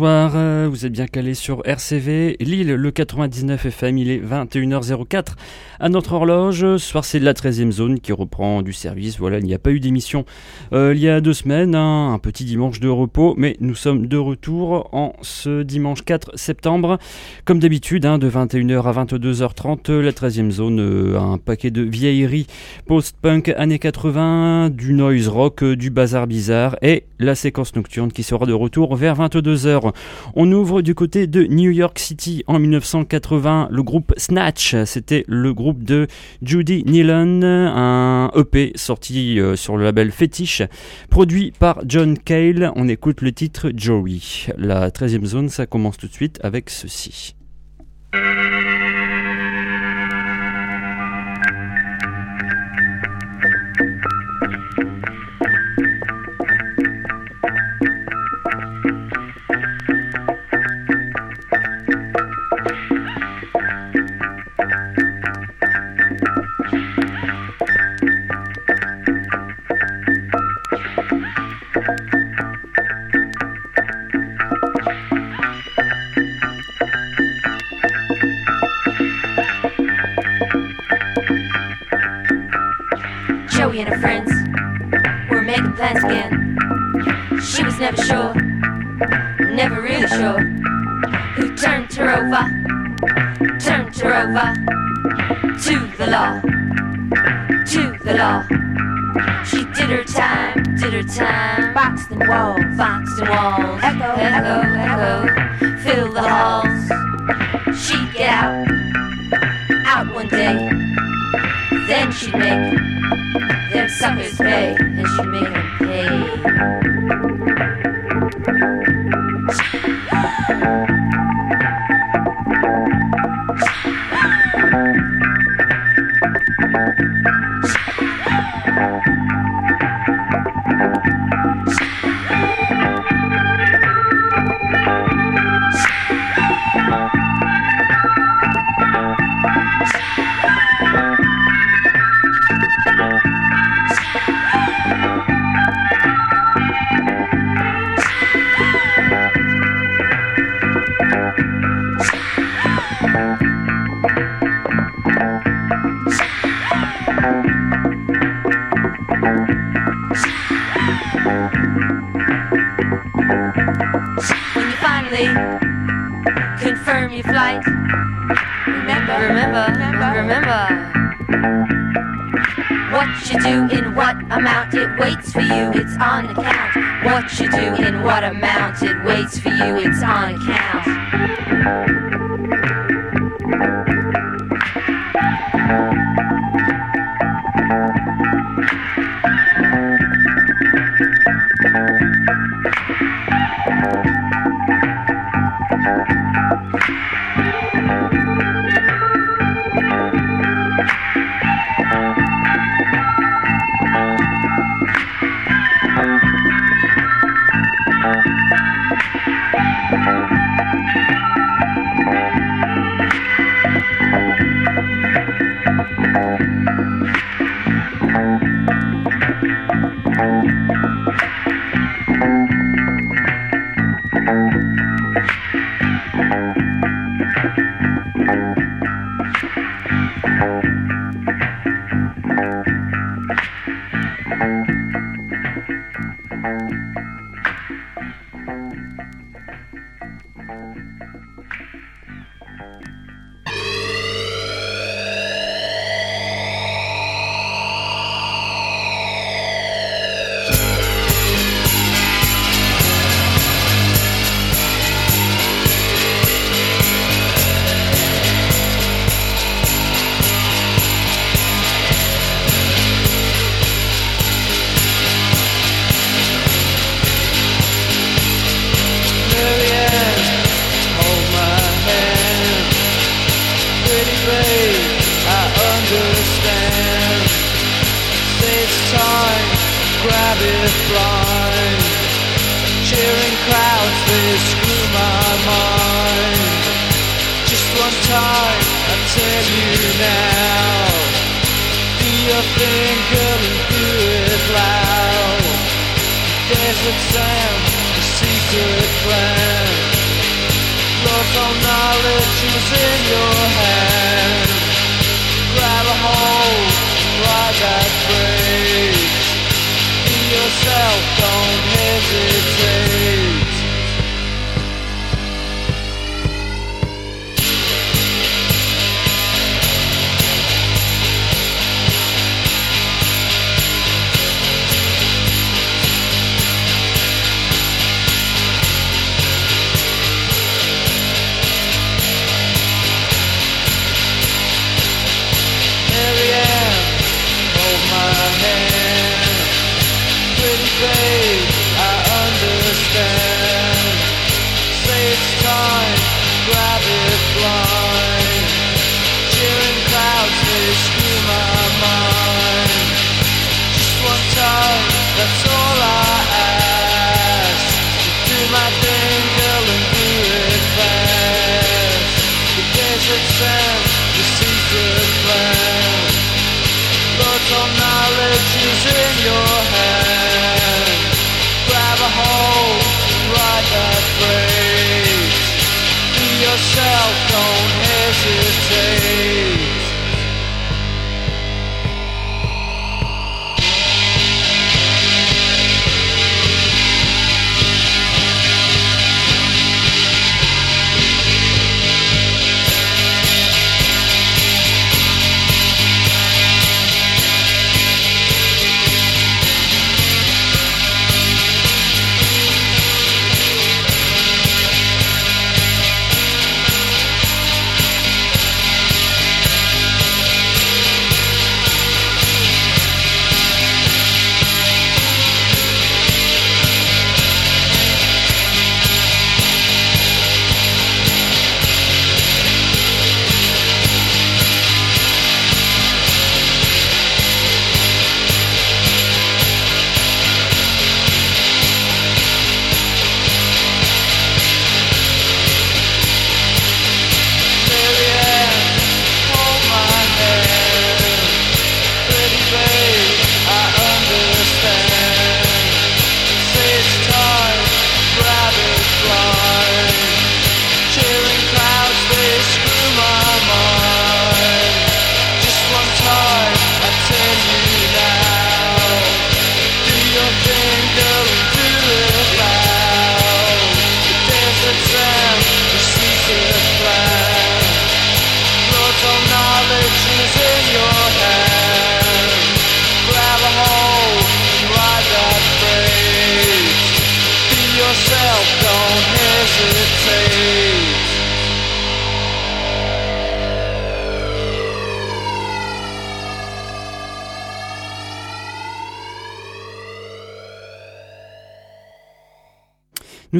bonsoir, euh, vous êtes bien calé sur RCV, Lille le 99 FM, il est 21h04 à notre horloge. Ce soir c'est la 13e zone qui reprend du service, voilà, il n'y a pas eu d'émission il y a deux semaines, hein, un petit dimanche de repos, mais nous sommes de retour en ce dimanche 4 septembre. Comme d'habitude, hein, de 21h à 22h30, la 13e zone, euh, un paquet de vieilleries post-punk années 80, du noise rock, du bazar bizarre et la séquence nocturne qui sera de retour vers 22h. On ouvre du côté de New York City en 1980. Le groupe Snatch, c'était le groupe de Judy Nealon, un EP sorti euh, sur le label Produit par John Cale. On écoute le titre Joey. La 13e zone, ça commence tout de suite avec ceci. And her friends were making plans again. She was never sure, never really sure, who turned her over, turned her over to the law, to the law. She did her time, did her time, Boxed in walls. boxed in walls, Echo, echo, echo, fill the halls. She'd get out, out one day, then she'd make suckers pay, and she make him pay. It waits for you, it's on account. What you do in what amount it waits for you, it's on account.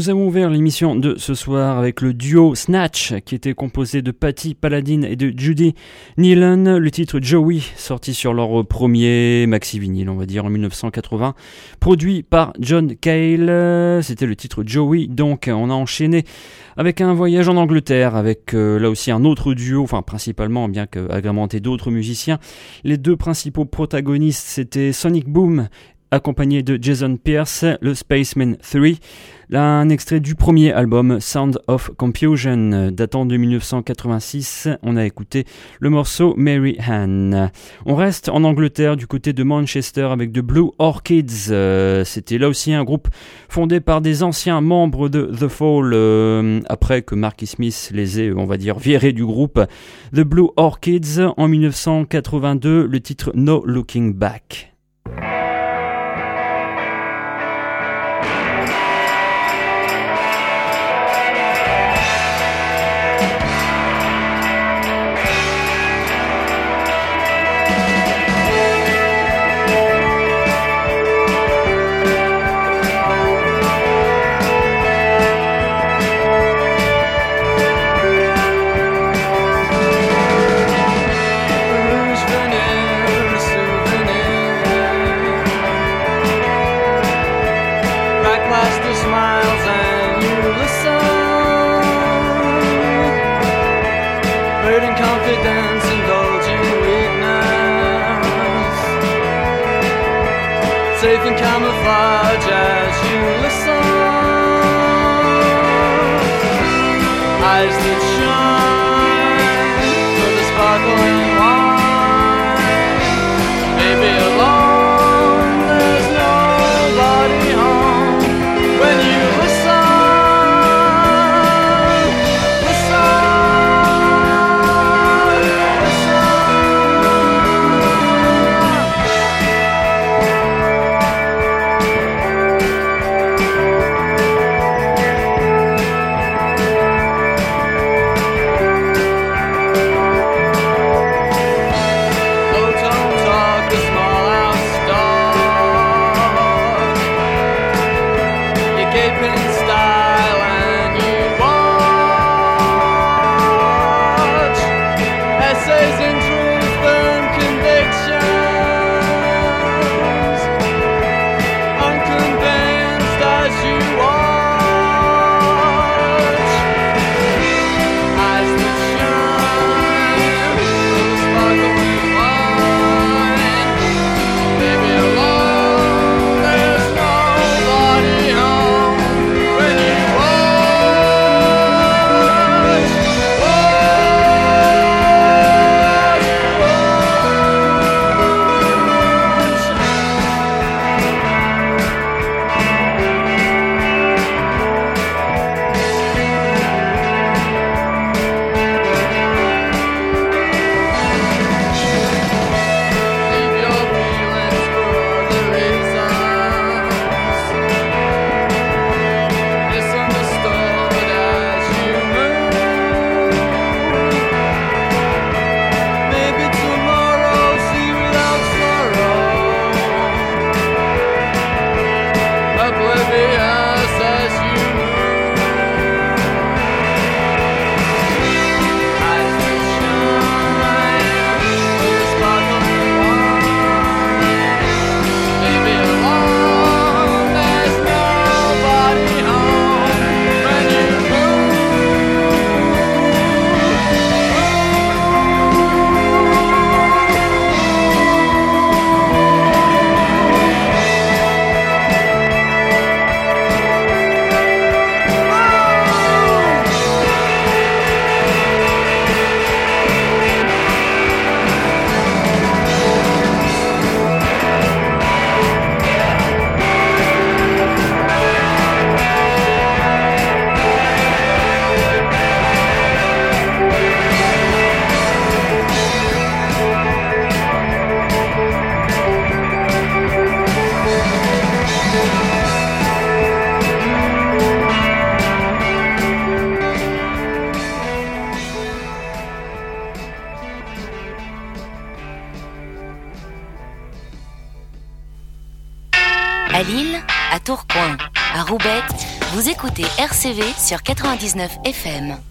Nous avons ouvert l'émission de ce soir avec le duo Snatch, qui était composé de Patty Paladin et de Judy Nealon. Le titre Joey, sorti sur leur premier maxi vinyle, on va dire, en 1980, produit par John Cale. C'était le titre Joey. Donc, on a enchaîné avec un voyage en Angleterre, avec euh, là aussi un autre duo, enfin principalement, bien qu'agrémenté d'autres musiciens. Les deux principaux protagonistes, c'était Sonic Boom accompagné de Jason Pierce, le Spaceman 3. Là, un extrait du premier album Sound of Confusion datant de 1986. On a écouté le morceau Mary Ann. On reste en Angleterre du côté de Manchester avec The Blue Orchids. Euh, C'était là aussi un groupe fondé par des anciens membres de The Fall euh, après que Marky Smith les ait, on va dire, virés du groupe. The Blue Orchids en 1982, le titre No Looking Back. RCV sur 99 FM.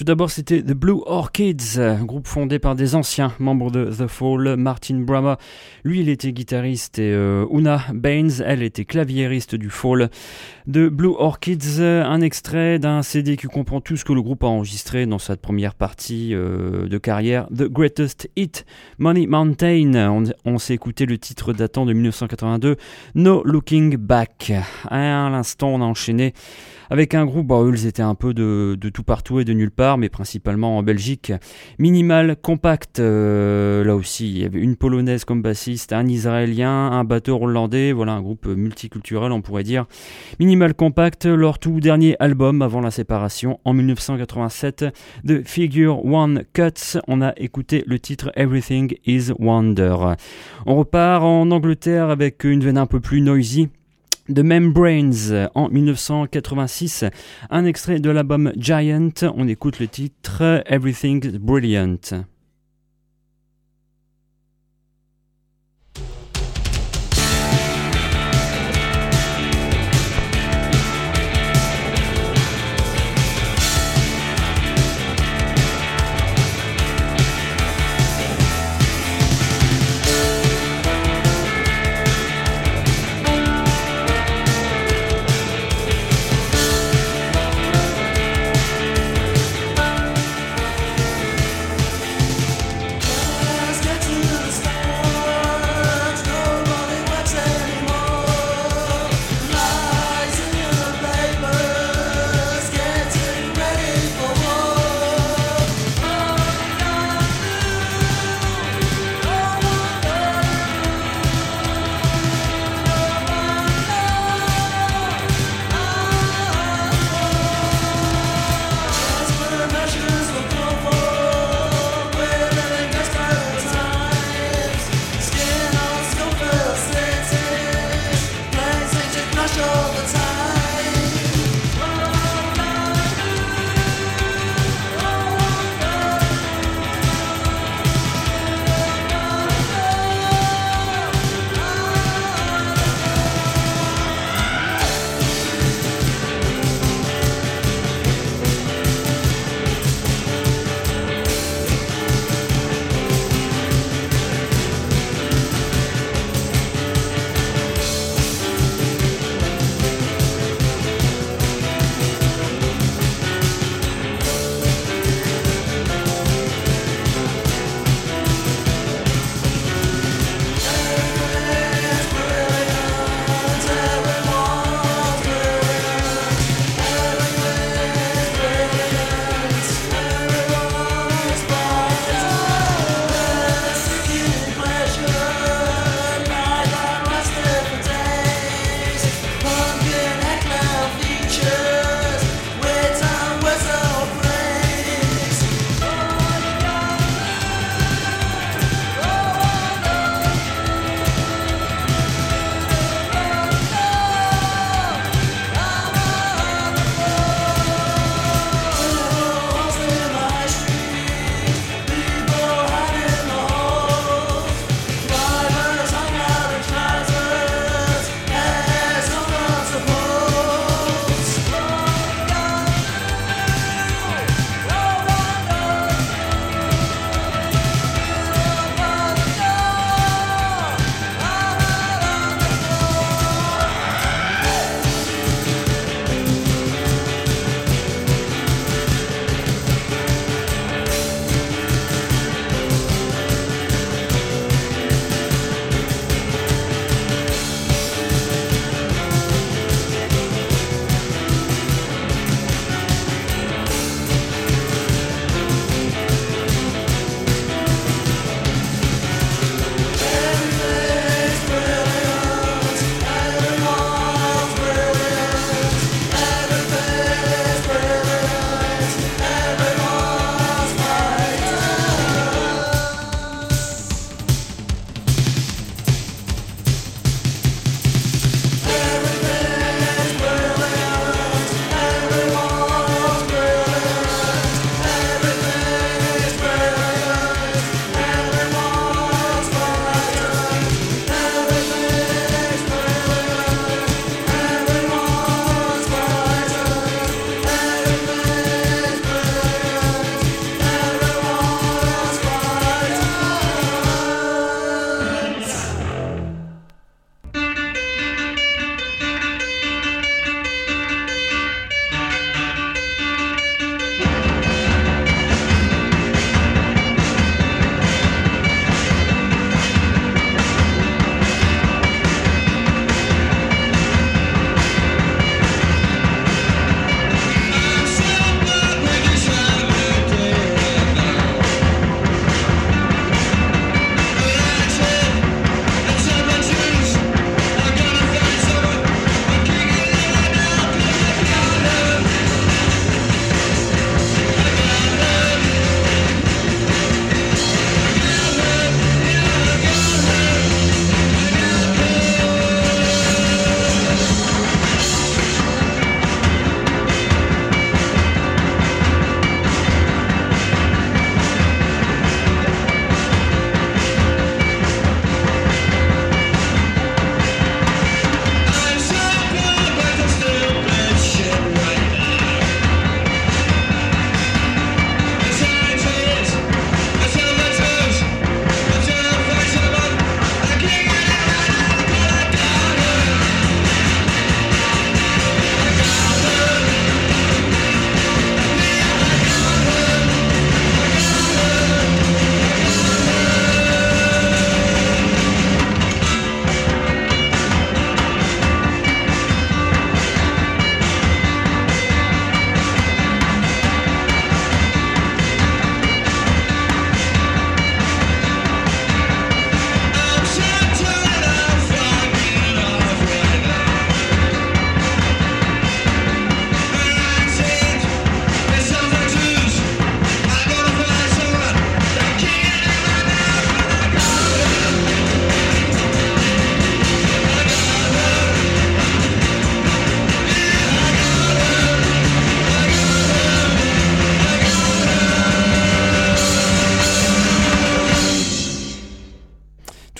Tout d'abord, c'était The Blue Orchids, groupe fondé par des anciens membres de The Fall. Martin Brama, lui, il était guitariste et euh, Una Baines, elle était claviériste du Fall. The Blue Orchids, un extrait d'un CD qui comprend tout ce que le groupe a enregistré dans sa première partie euh, de carrière, The Greatest Hit, Money Mountain. On, on s'est écouté le titre datant de 1982, No Looking Back. À l'instant, on a enchaîné avec un groupe, bon, eux, ils étaient un peu de, de, tout partout et de nulle part, mais principalement en Belgique. Minimal Compact, euh, là aussi, il y avait une polonaise comme bassiste, un israélien, un batteur hollandais, voilà un groupe multiculturel, on pourrait dire. Minimal Compact, leur tout dernier album avant la séparation en 1987 de Figure One Cuts, on a écouté le titre Everything is Wonder. On repart en Angleterre avec une veine un peu plus noisy. The Membranes en 1986, un extrait de l'album Giant, on écoute le titre Everything's Brilliant.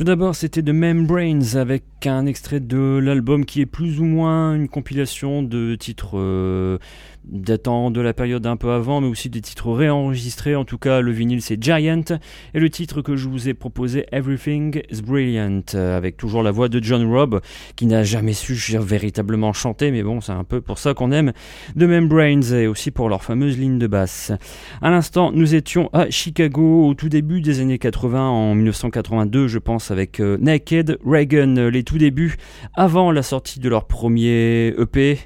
Tout d'abord, c'était de Membranes avec un extrait de l'album qui est plus ou moins une compilation de titres euh, datant de la période un peu avant, mais aussi des titres réenregistrés. En tout cas, le vinyle c'est Giant et le titre que je vous ai proposé, Everything is Brilliant, avec toujours la voix de John Robb qui n'a jamais su véritablement chanter, mais bon, c'est un peu pour ça qu'on aime The Membranes et aussi pour leur fameuse ligne de basse. À l'instant, nous étions à Chicago au tout début des années 80, en 1982, je pense, avec euh, Naked Reagan, les tout débuts avant la sortie de leur premier EP.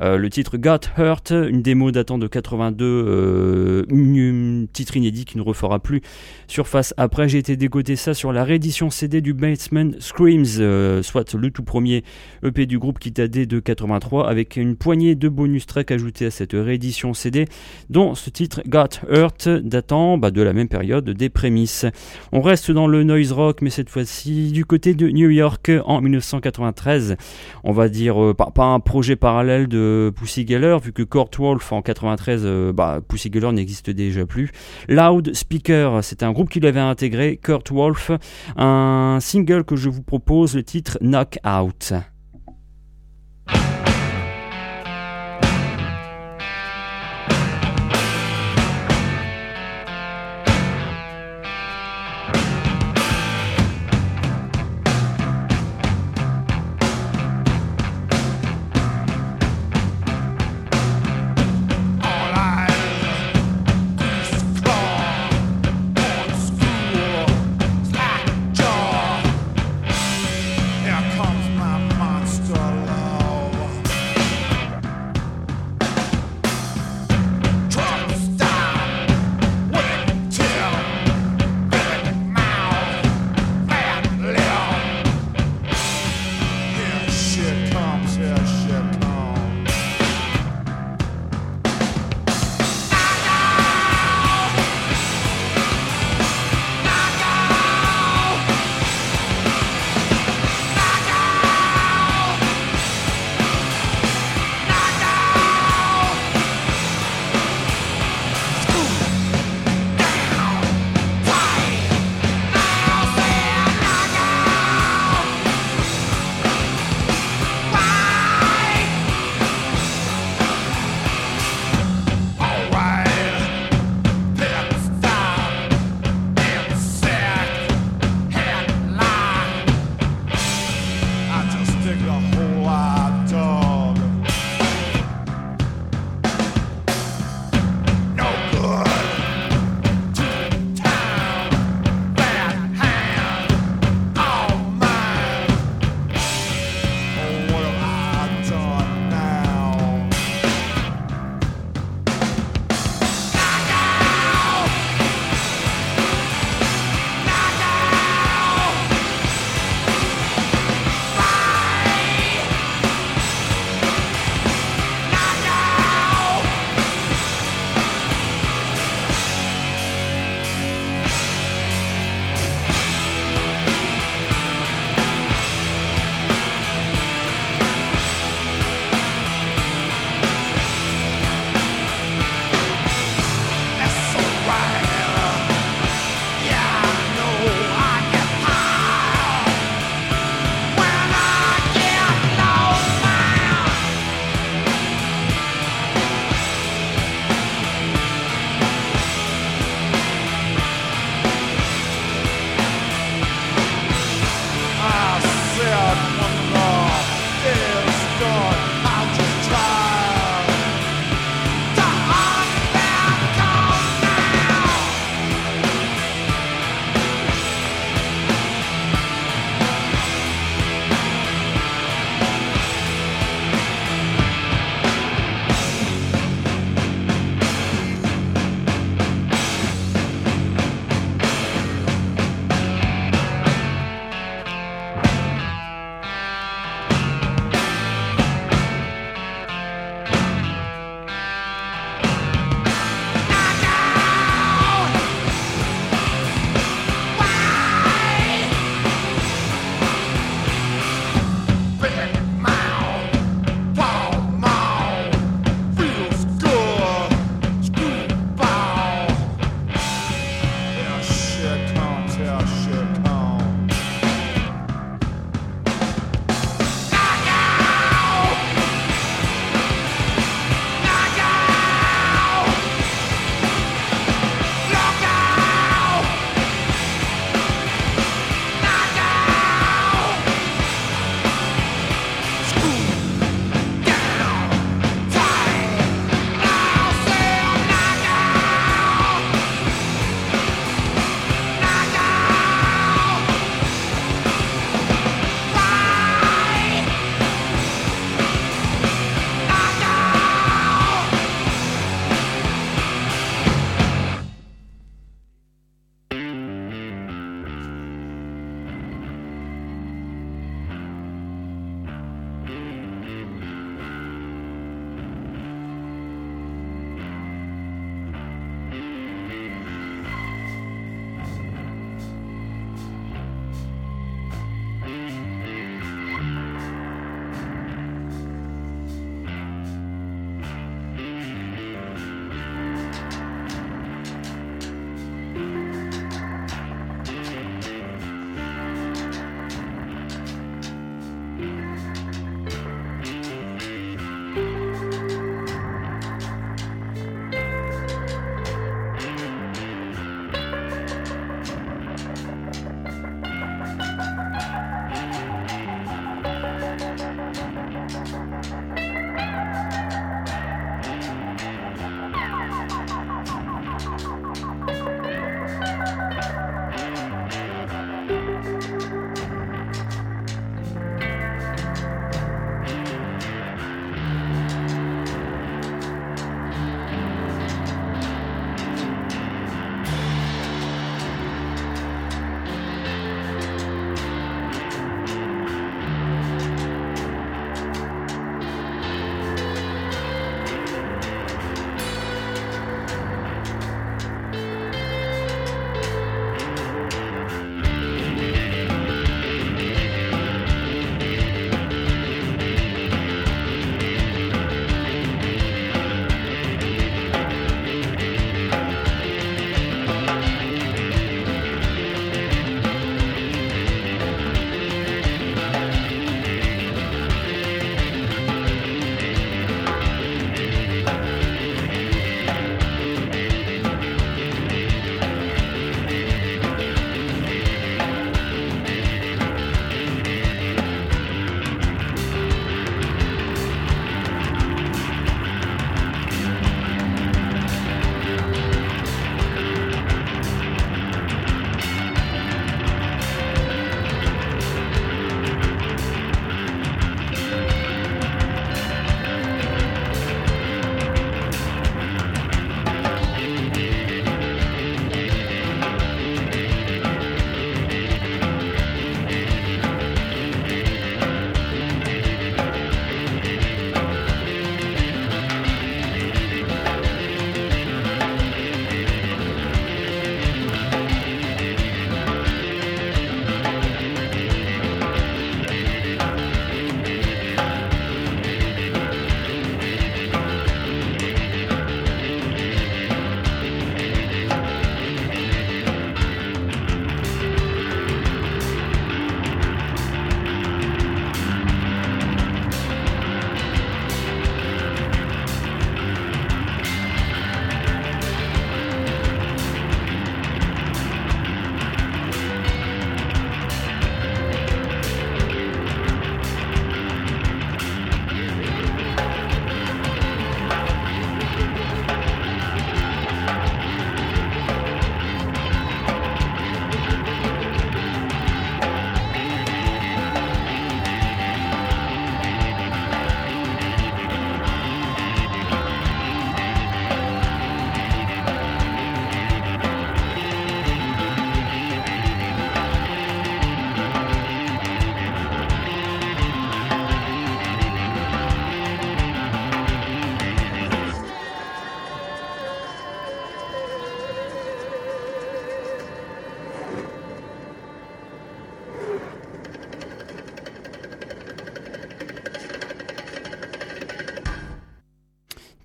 Euh, le titre Got Hurt, une démo datant de 82, euh, titre inédit qui ne refera plus surface. Après, j'ai été dégoté ça sur la réédition CD du Basement Screams, euh, soit le tout premier EP du groupe qui datait de 83, avec une poignée de bonus tracks ajoutés à cette réédition CD, dont ce titre Got Hurt, datant bah, de la même période des prémices. On reste dans le noise rock, mais cette fois-ci du côté de New York en 1993. On va dire pas, pas un projet parallèle de Pussy Geller, vu que Kurt Wolf en 93, euh, bah, Pussy Geller n'existe déjà plus. Loud Speaker, c'est un groupe qui l'avait intégré, Kurt Wolf, un single que je vous propose, le titre Knockout. Here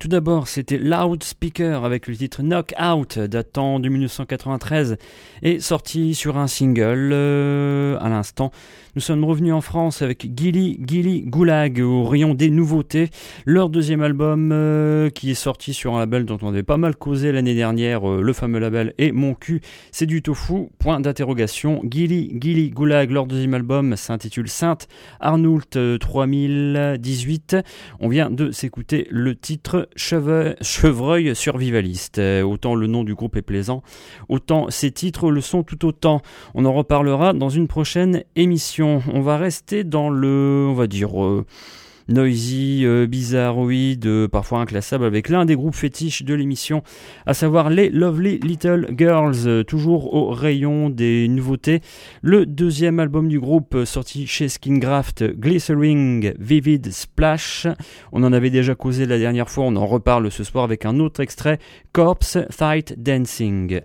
Tout d'abord, c'était Loudspeaker avec le titre Knockout, datant de 1993 et sorti sur un single euh, à l'instant. Nous sommes revenus en France avec Gilly Gilly Goulag au rayon des nouveautés. Leur deuxième album euh, qui est sorti sur un label dont on avait pas mal causé l'année dernière, euh, le fameux label et Mon cul, c'est du tofu. Point d'interrogation. Gilly Gilly Goulag, leur deuxième album s'intitule Sainte Arnoult 3018. On vient de s'écouter le titre chevreuil survivaliste. Euh, autant le nom du groupe est plaisant, autant ces titres le sont tout autant. On en reparlera dans une prochaine émission. On va rester dans le, on va dire, euh, noisy, euh, bizarroïde, euh, parfois inclassable, avec l'un des groupes fétiches de l'émission, à savoir les Lovely Little Girls, euh, toujours au rayon des nouveautés. Le deuxième album du groupe sorti chez Skingraft, Glycering Vivid Splash. On en avait déjà causé la dernière fois, on en reparle ce soir avec un autre extrait, Corpse Fight Dancing.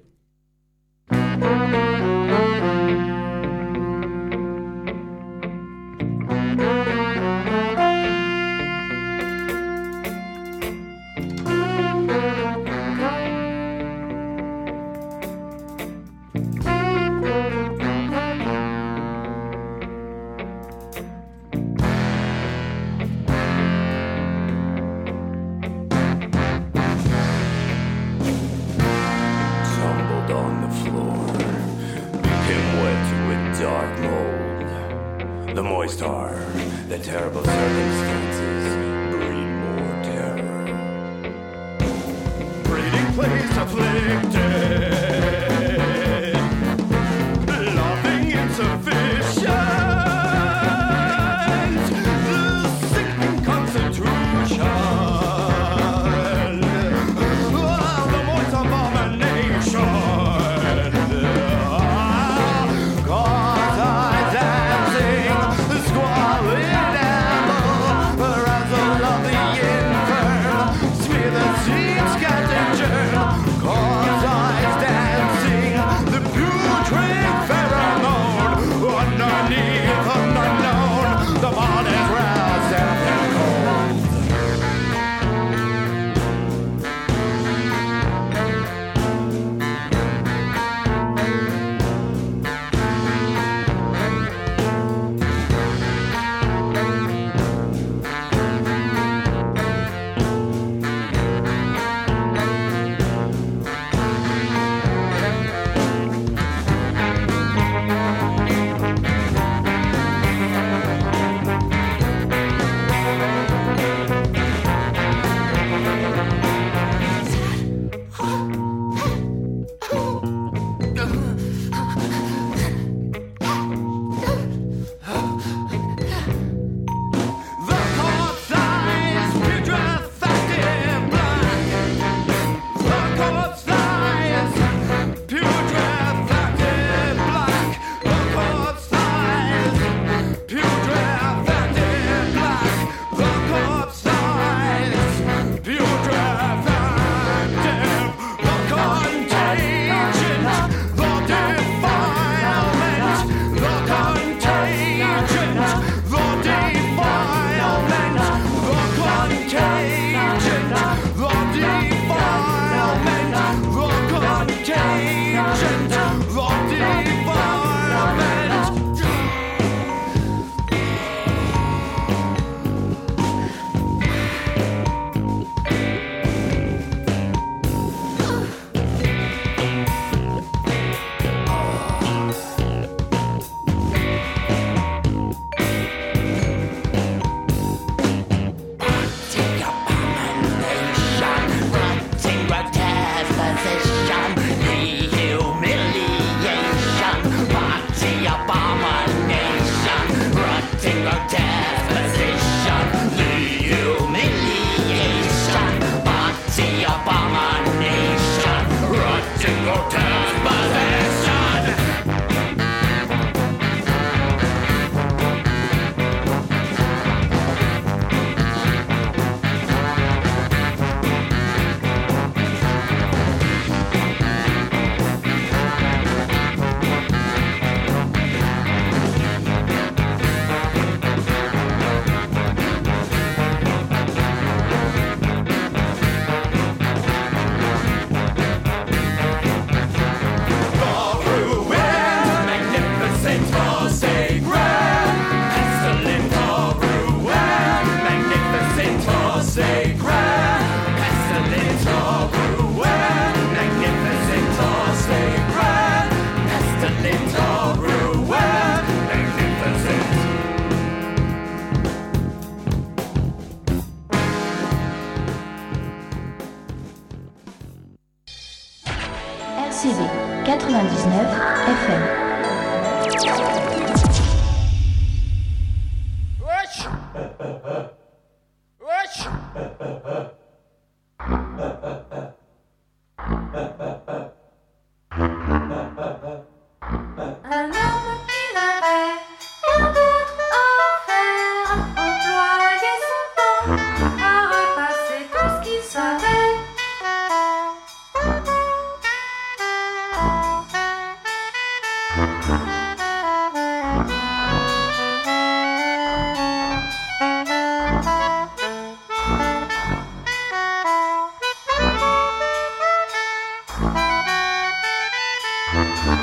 Il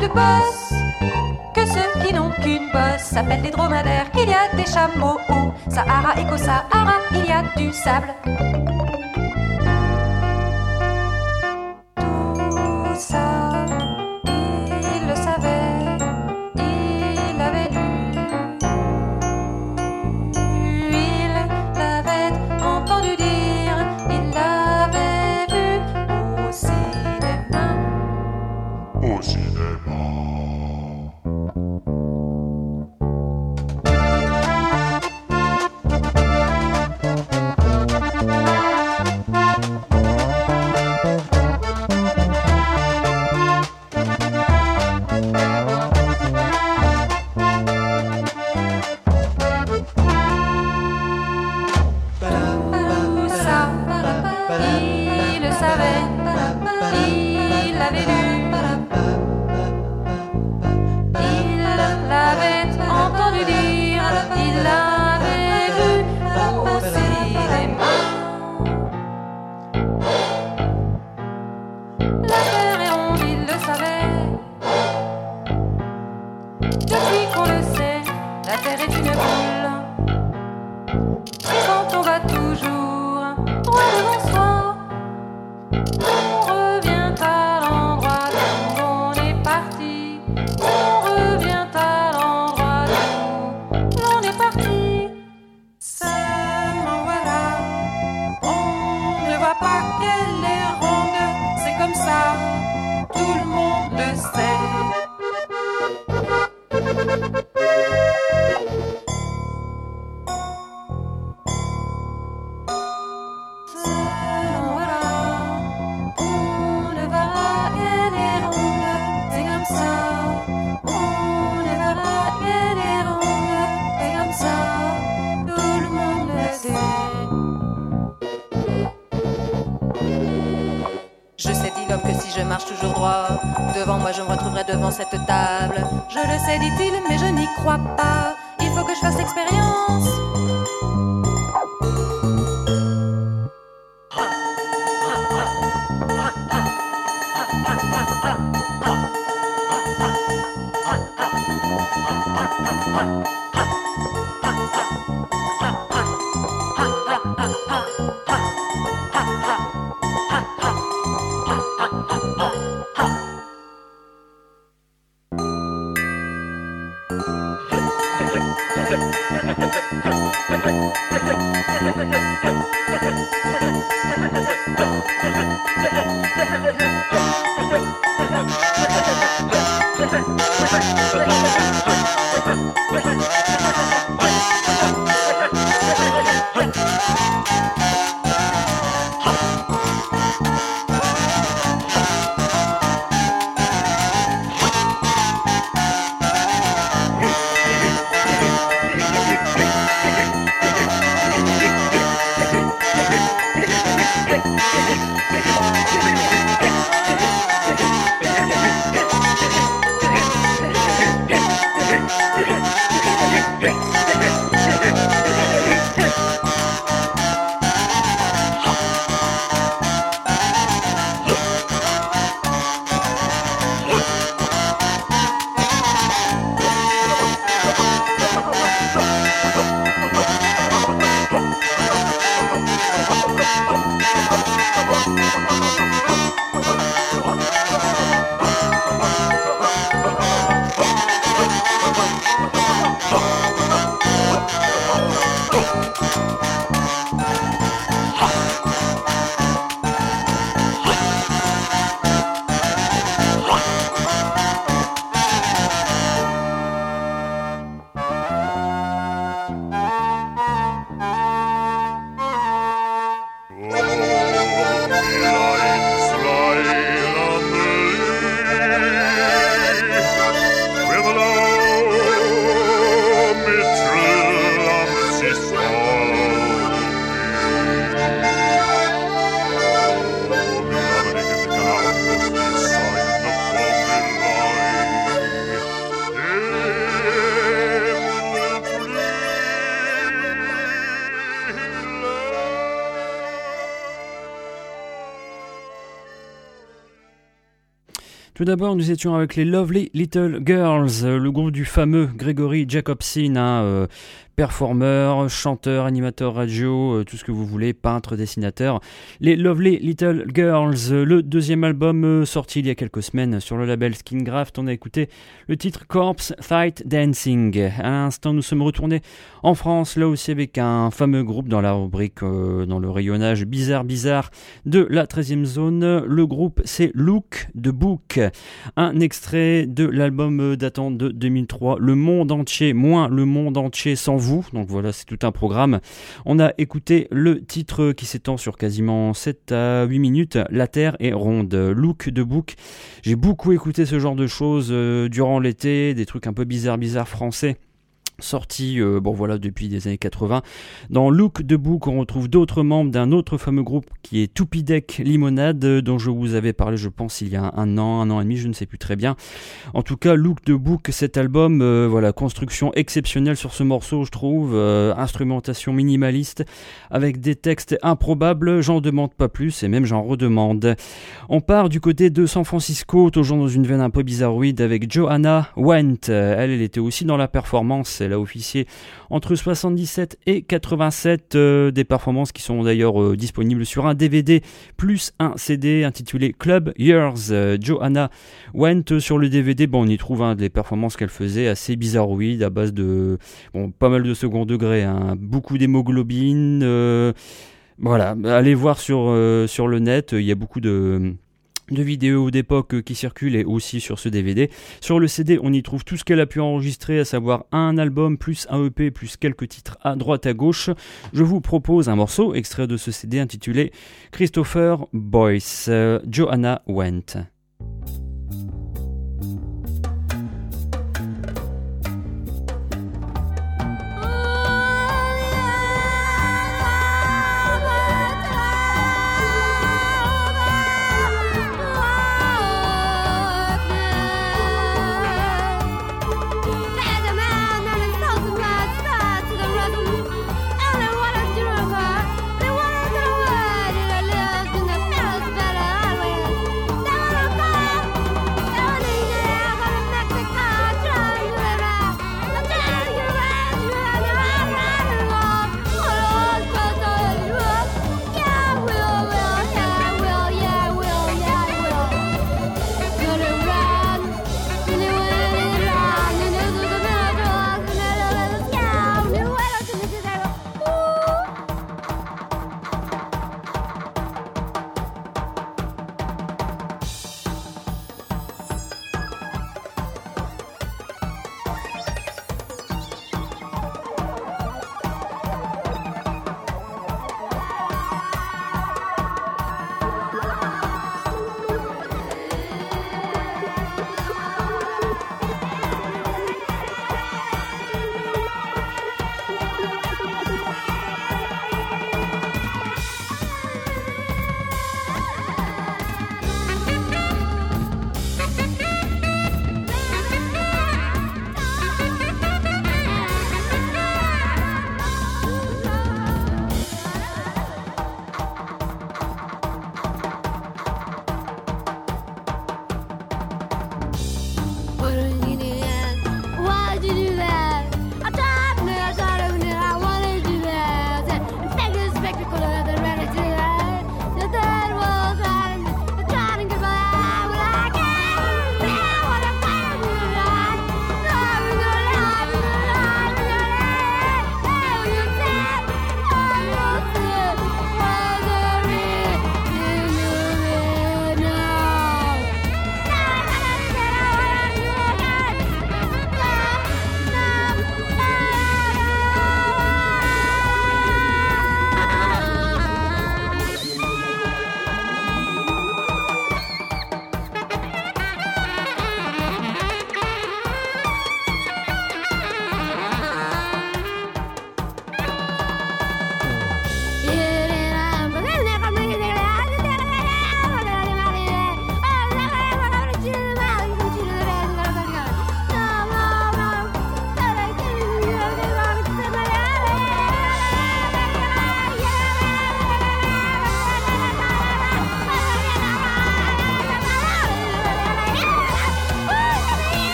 des chameaux à Tout d'abord, nous étions avec les Lovely Little Girls, le groupe du fameux Gregory Jacobson, hein, euh, performeur, chanteur, animateur radio, euh, tout ce que vous voulez, peintre, dessinateur. Les Lovely Little Girls, le deuxième album euh, sorti il y a quelques semaines sur le label Skingraft, on a écouté le titre Corpse Fight Dancing. À l'instant, nous sommes retournés en France, là aussi avec un fameux groupe dans la rubrique, euh, dans le rayonnage bizarre bizarre de la 13e zone. Le groupe c'est Look de Book, un extrait de l'album datant de 2003, Le Monde entier, moins Le Monde entier sans vous donc voilà, c'est tout un programme. On a écouté le titre qui s'étend sur quasiment 7 à 8 minutes, La Terre est ronde, look de book. J'ai beaucoup écouté ce genre de choses euh, durant l'été, des trucs un peu bizarres, bizarres français sorti euh, bon voilà depuis des années 80. Dans Look de Book, on retrouve d'autres membres d'un autre fameux groupe qui est Toupidec Limonade dont je vous avais parlé je pense il y a un an, un an et demi, je ne sais plus très bien. En tout cas, Look de Book, cet album euh, voilà, construction exceptionnelle sur ce morceau, je trouve, euh, instrumentation minimaliste avec des textes improbables, j'en demande pas plus et même j'en redemande. On part du côté de San Francisco, toujours dans une veine un peu bizarroïde avec Johanna Went. Elle, elle était aussi dans la performance, elle a officié entre 77 et 87 euh, des performances qui sont d'ailleurs euh, disponibles sur un DVD plus un CD intitulé Club Years. Euh, Johanna Went sur le DVD, bon, on y trouve hein, des performances qu'elle faisait assez bizarroïdes à base de pas mal de second degré, hein, beaucoup d'hémoglobine. voilà, allez voir sur le net, il y a beaucoup de de vidéos d'époque qui circulent et aussi sur ce DVD. Sur le CD, on y trouve tout ce qu'elle a pu enregistrer, à savoir un album plus un EP plus quelques titres à droite à gauche. Je vous propose un morceau extrait de ce CD intitulé Christopher Boyce, euh, Joanna Went.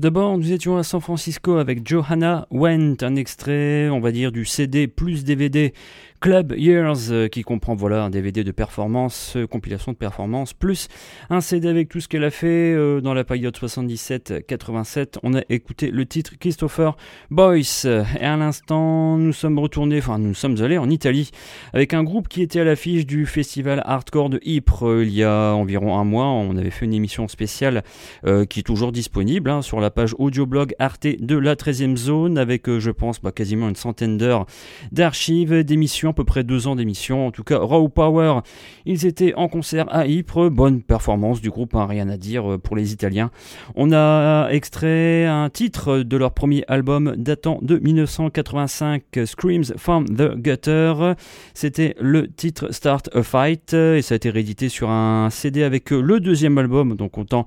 D'abord, nous étions à San Francisco avec Johanna Went, un extrait, on va dire, du CD plus DVD Club Years, euh, qui comprend voilà un DVD de performance, euh, compilation de performance, plus un CD avec tout ce qu'elle a fait euh, dans la période 77-87. On a écouté le titre Christopher Boyce. Et à l'instant, nous sommes retournés, enfin nous sommes allés en Italie avec un groupe qui était à l'affiche du festival hardcore de Ypres il y a environ un mois. On avait fait une émission spéciale qui est toujours disponible hein, sur la page audioblog Arte de la 13e zone avec, je pense, bah, quasiment une centaine d'heures d'archives, d'émissions à peu près deux ans d'émission. En tout cas, Raw Power, ils étaient en concert à Ypres. Bonne performance du groupe, hein, rien à dire euh, pour les Italiens. On a extrait un titre de leur premier album datant de 1985, Screams from the Gutter. C'était le titre Start a Fight et ça a été réédité sur un CD avec le deuxième album, donc autant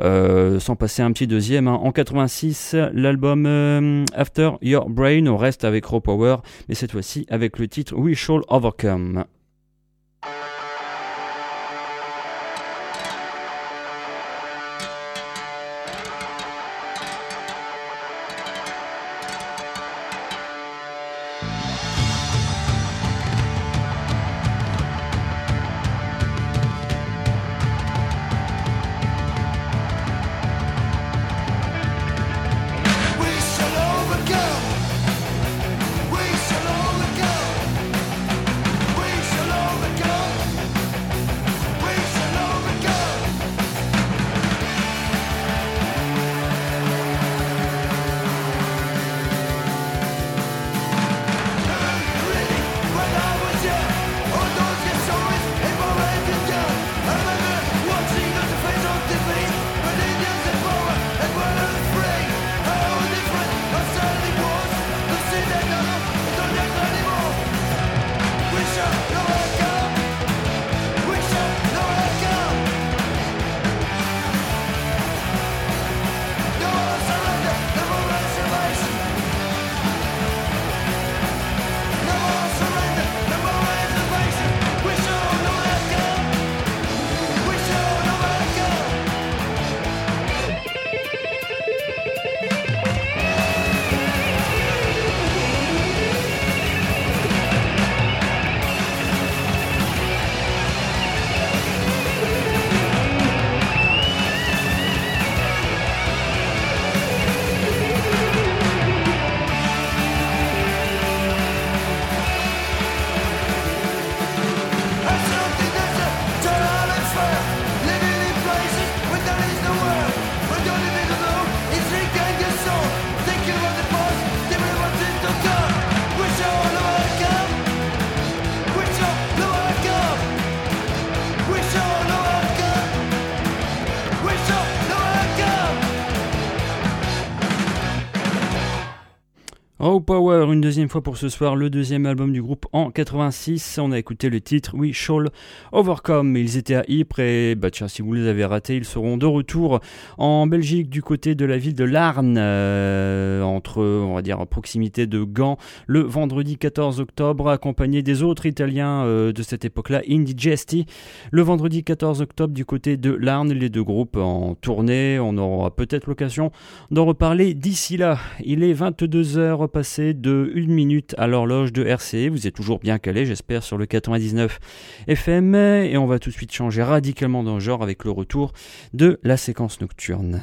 euh, sans passer un petit deuxième. Hein. En 86, l'album euh, After Your Brain, on reste avec Raw Power, mais cette fois-ci avec le titre we shall overcome. Une fois pour ce soir, le deuxième album du groupe en 86. On a écouté le titre We Shall Overcome. Ils étaient à Ypres et bah tiens, si vous les avez ratés, ils seront de retour en Belgique du côté de la ville de Larne, euh, entre, on va dire, proximité de Gand, le vendredi 14 octobre, accompagné des autres Italiens euh, de cette époque-là, Indigesti. Le vendredi 14 octobre du côté de Larne, les deux groupes en tournée. On aura peut-être l'occasion d'en reparler d'ici là. Il est 22h passé de 1 minute à l'horloge de RCE. Vous êtes toujours bien calé, j'espère, sur le 99 FM. Et on va tout de suite changer radicalement d'un genre avec le retour de la séquence nocturne.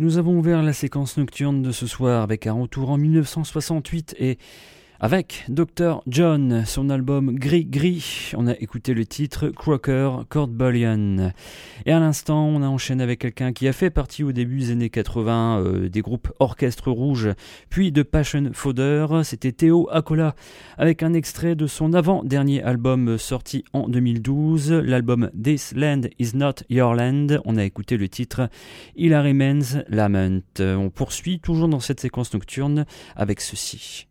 Nous avons ouvert la séquence nocturne de ce soir avec un retour en 1968 et avec Dr. John, son album Gris Gris, on a écouté le titre Crocker Court Bullion. Et à l'instant, on a enchaîné avec quelqu'un qui a fait partie au début des années 80 euh, des groupes Orchestre Rouge, puis de Passion Fodder. C'était Théo Akola avec un extrait de son avant-dernier album sorti en 2012, l'album This Land Is Not Your Land. On a écouté le titre Hilary Men's Lament. On poursuit toujours dans cette séquence nocturne avec ceci.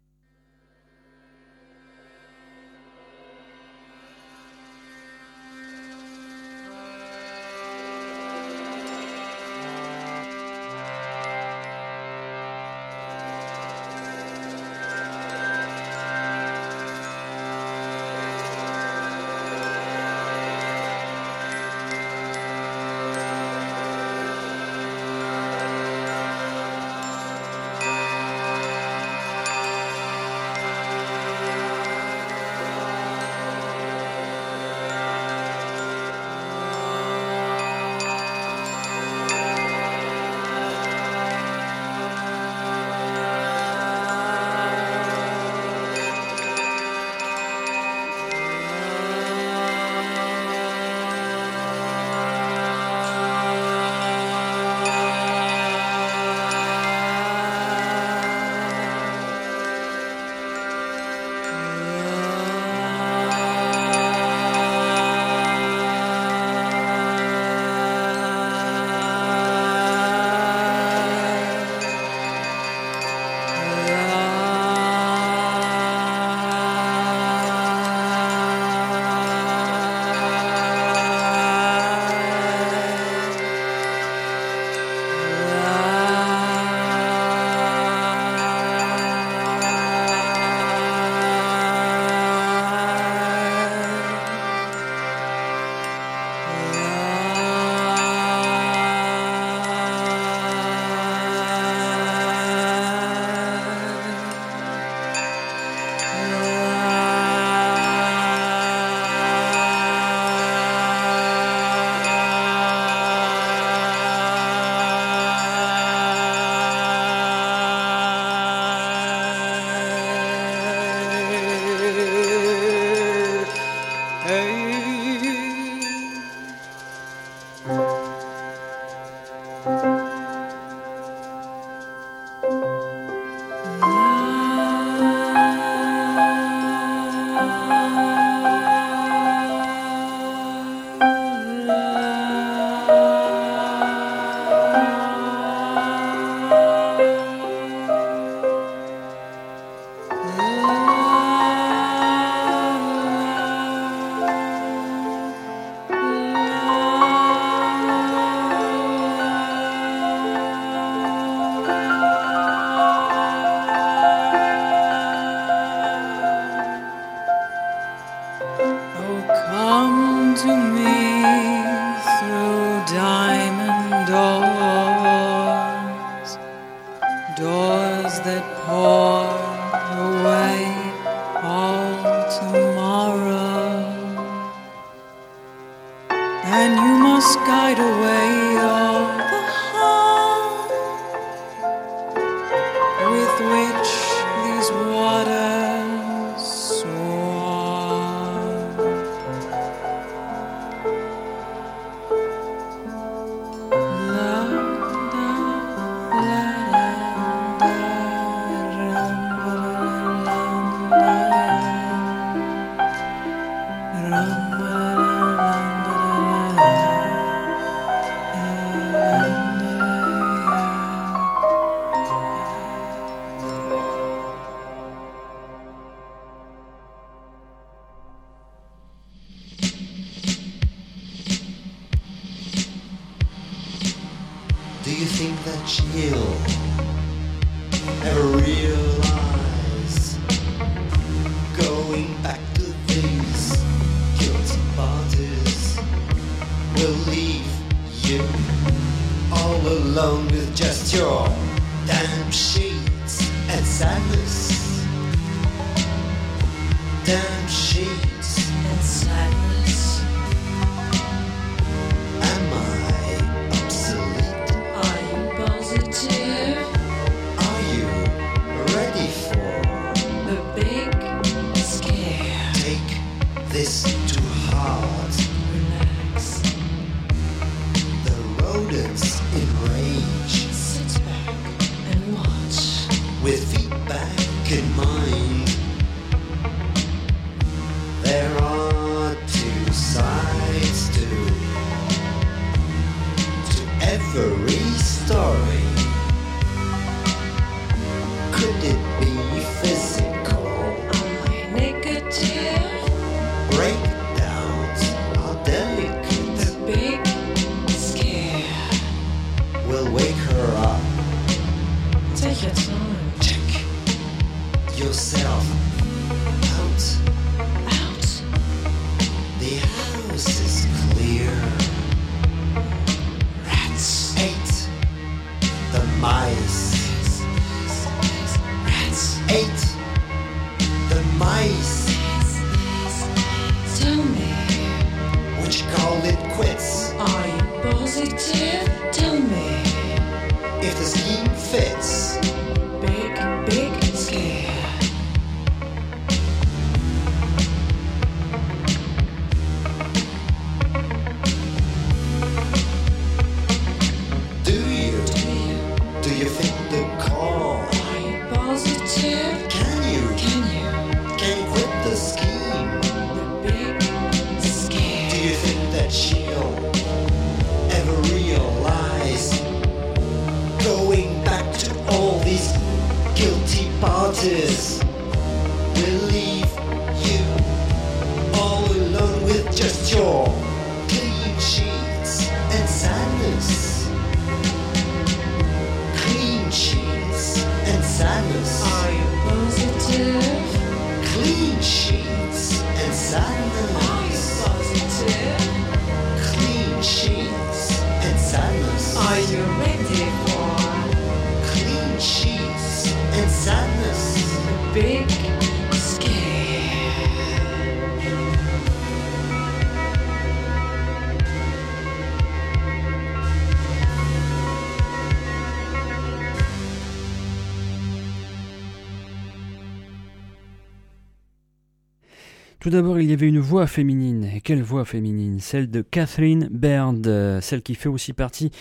Tout d'abord, il y avait une voix féminine. Et quelle voix féminine? Celle de Catherine Baird, euh, celle qui fait aussi partie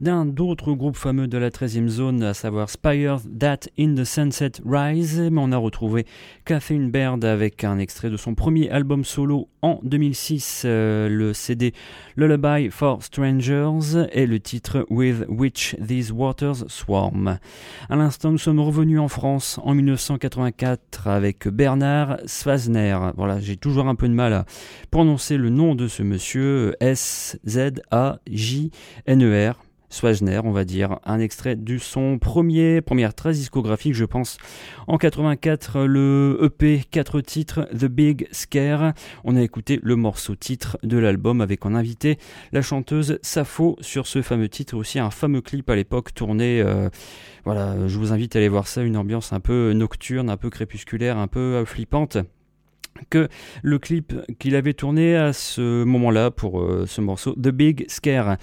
d'un d'autres groupes fameux de la 13e zone, à savoir Spires That in the Sunset Rise. Mais on a retrouvé Catherine Baird avec un extrait de son premier album solo en 2006, euh, le CD Lullaby for Strangers et le titre With Which These Waters Swarm. À l'instant, nous sommes revenus en France en 1984 avec Bernard Swazner. Voilà, j'ai toujours un peu de mal à prononcer le nom de ce monsieur, S-Z-A-J-N-E-R. Swazner, on va dire, un extrait de son premier, première trace discographique, je pense, en 84, le EP 4 titres, The Big Scare. On a écouté le morceau titre de l'album avec en invité la chanteuse Sappho sur ce fameux titre, aussi un fameux clip à l'époque tourné, euh, voilà, je vous invite à aller voir ça, une ambiance un peu nocturne, un peu crépusculaire, un peu euh, flippante que le clip qu'il avait tourné à ce moment-là pour euh, ce morceau The Big Scare.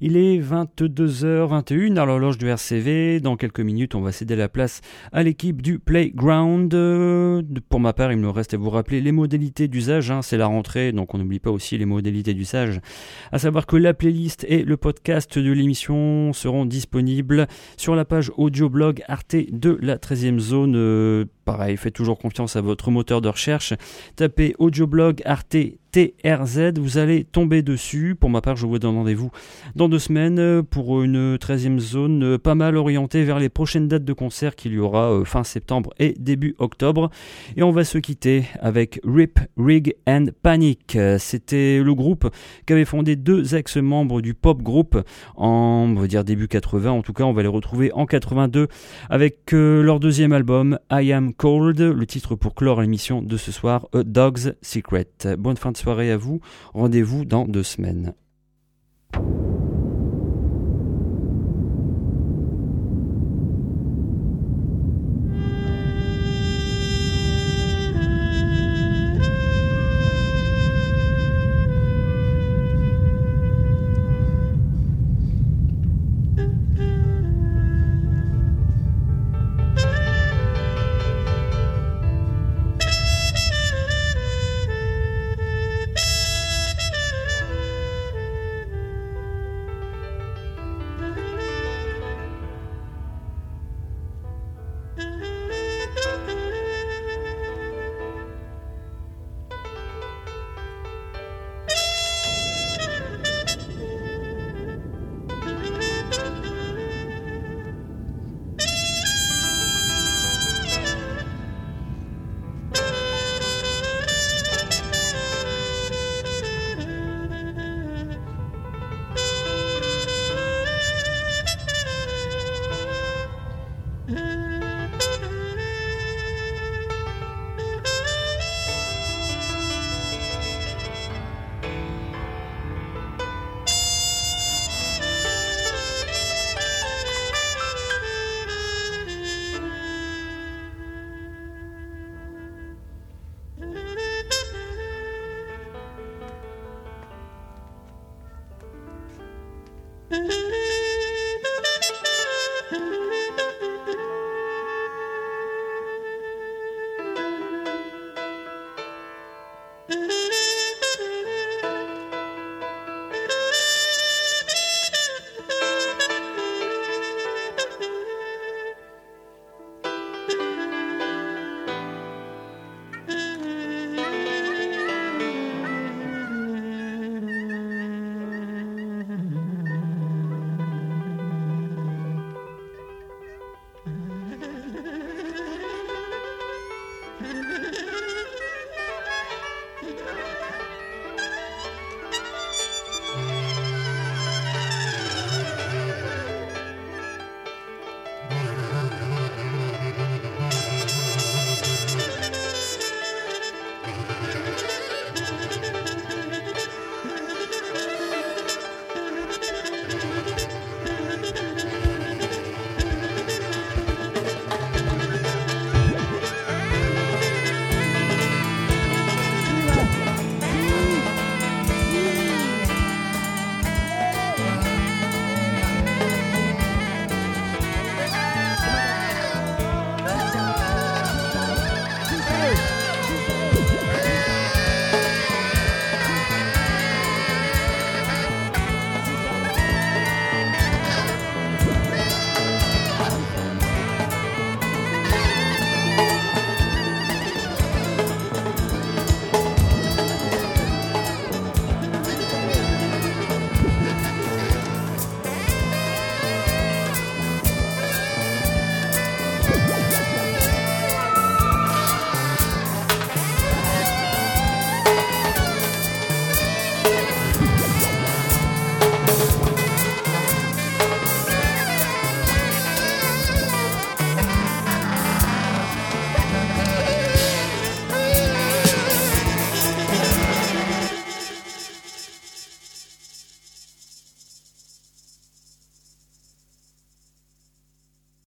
Il est 22h21 à l'horloge du RCV. Dans quelques minutes, on va céder la place à l'équipe du Playground. Euh, pour ma part, il me reste à vous rappeler les modalités d'usage. hein. C'est la rentrée, donc on n'oublie pas aussi les modalités d'usage. À savoir que la playlist et le podcast de l'émission seront disponibles sur la page audio-blog Arte de la 13e zone. Euh, pareil, faites toujours confiance à votre moteur de recherche. Tapez audioblog Arte TRZ, vous allez tomber dessus. Pour ma part, je vous donne rendez-vous dans deux semaines euh, pour une 13e zone euh, pas mal orientée vers les prochaines dates de concert qu'il y aura euh, fin septembre et début octobre. Et on va se quitter avec Rip, Rig and Panic. C'était le groupe qu'avaient fondé deux ex-membres du pop group en, on va dire début 80. En tout cas, on va les retrouver en 82 avec leur deuxième album I Am Cold, le titre pour clore l'émission de ce soir, A Dog's Secret. Bonne fin de à vous, rendez-vous dans deux semaines.